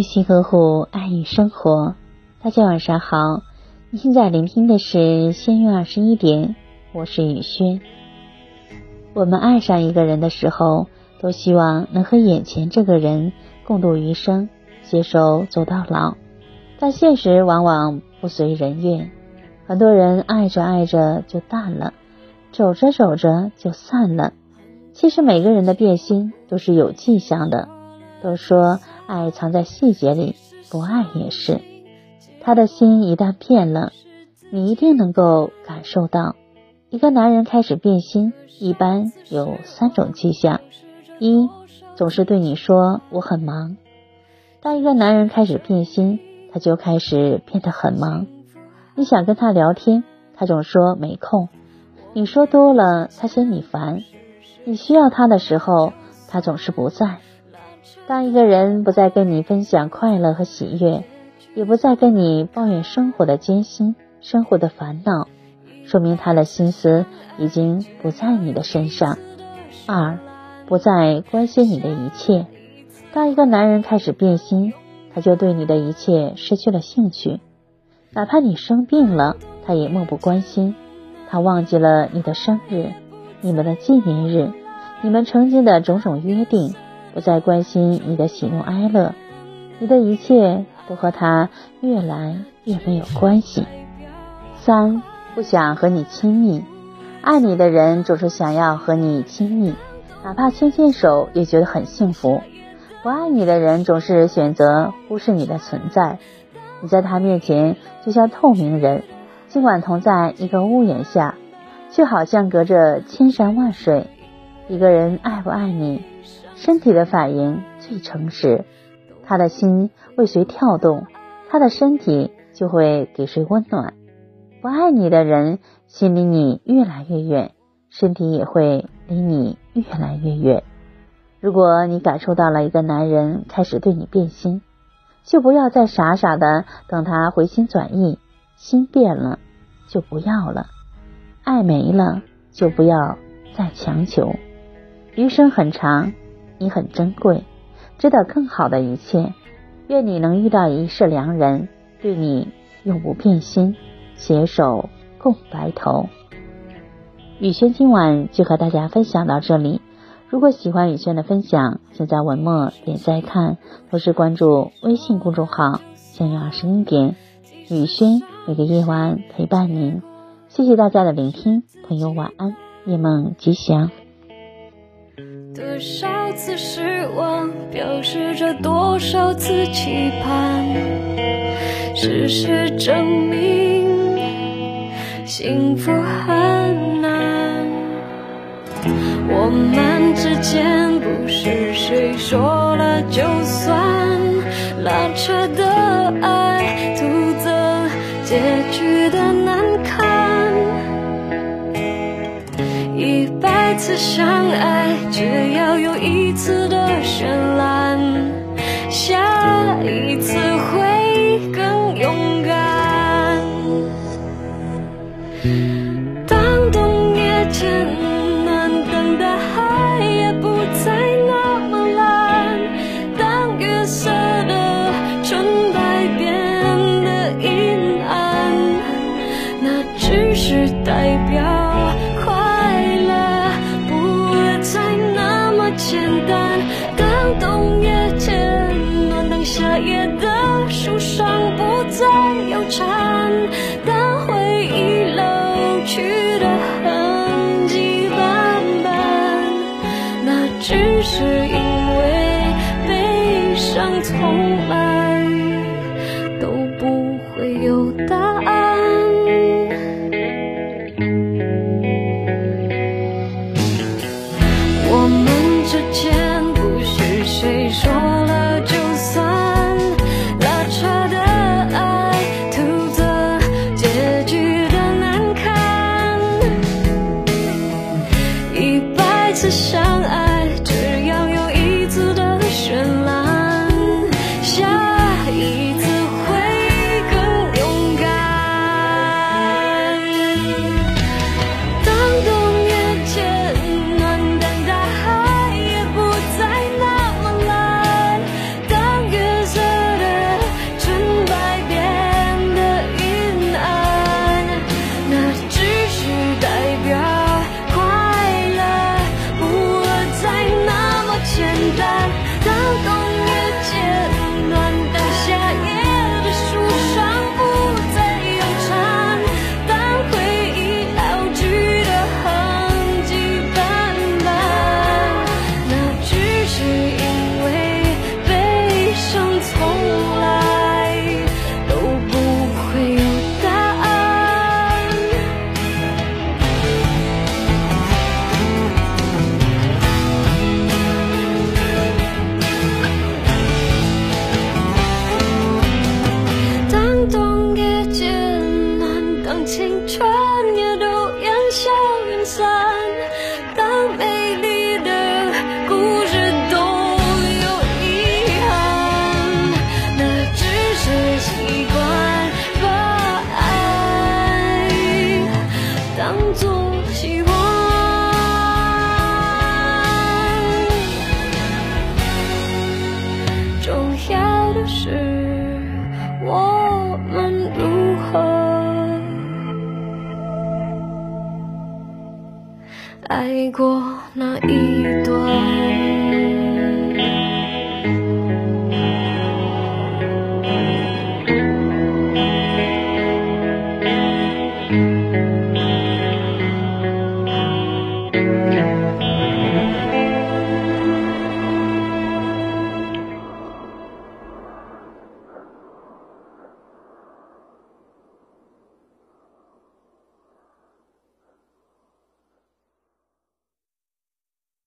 用心呵护爱与生活。大家晚上好，你现在聆听的是仙月二十一点，我是雨轩。我们爱上一个人的时候，都希望能和眼前这个人共度余生，携手走到老。但现实往往不随人愿，很多人爱着爱着就淡了，走着走着就散了。其实每个人的变心都是有迹象的。都说爱藏在细节里，不爱也是。他的心一旦变了，你一定能够感受到。一个男人开始变心，一般有三种迹象：一，总是对你说我很忙。当一个男人开始变心，他就开始变得很忙。你想跟他聊天，他总说没空。你说多了，他嫌你烦。你需要他的时候，他总是不在。当一个人不再跟你分享快乐和喜悦，也不再跟你抱怨生活的艰辛、生活的烦恼，说明他的心思已经不在你的身上。二，不再关心你的一切。当一个男人开始变心，他就对你的一切失去了兴趣，哪怕你生病了，他也漠不关心。他忘记了你的生日、你们的纪念日、你们曾经的种种约定。不再关心你的喜怒哀乐，你的一切都和他越来越没有关系。三，不想和你亲密，爱你的人总是想要和你亲密，哪怕牵牵手也觉得很幸福。不爱你的人总是选择忽视你的存在，你在他面前就像透明人，尽管同在一个屋檐下，却好像隔着千山万水。一个人爱不爱你？身体的反应最诚实，他的心为谁跳动，他的身体就会给谁温暖。不爱你的人，心离你越来越远，身体也会离你越来越远。如果你感受到了一个男人开始对你变心，就不要再傻傻的等他回心转意，心变了就不要了，爱没了就不要再强求。余生很长。你很珍贵，值得更好的一切。愿你能遇到一世良人，对你永不变心，携手共白头。雨轩今晚就和大家分享到这里。如果喜欢雨轩的分享，请在文末点再看，同时关注微信公众号“相约二十一点”。雨轩每个夜晚陪伴您，谢谢大家的聆听，朋友晚安，夜梦吉祥。多少次失望，表示着多少次期盼。事实证明，幸福很难。我们之间不是谁说了就算，拉扯的爱，徒增结局次相爱。只要有一次的绚烂，下一次会更勇敢。当冬夜渐暖，等大海也不再那么蓝，当月色的纯白变得阴暗，那只是代表。有青春也都烟消云散过那一段。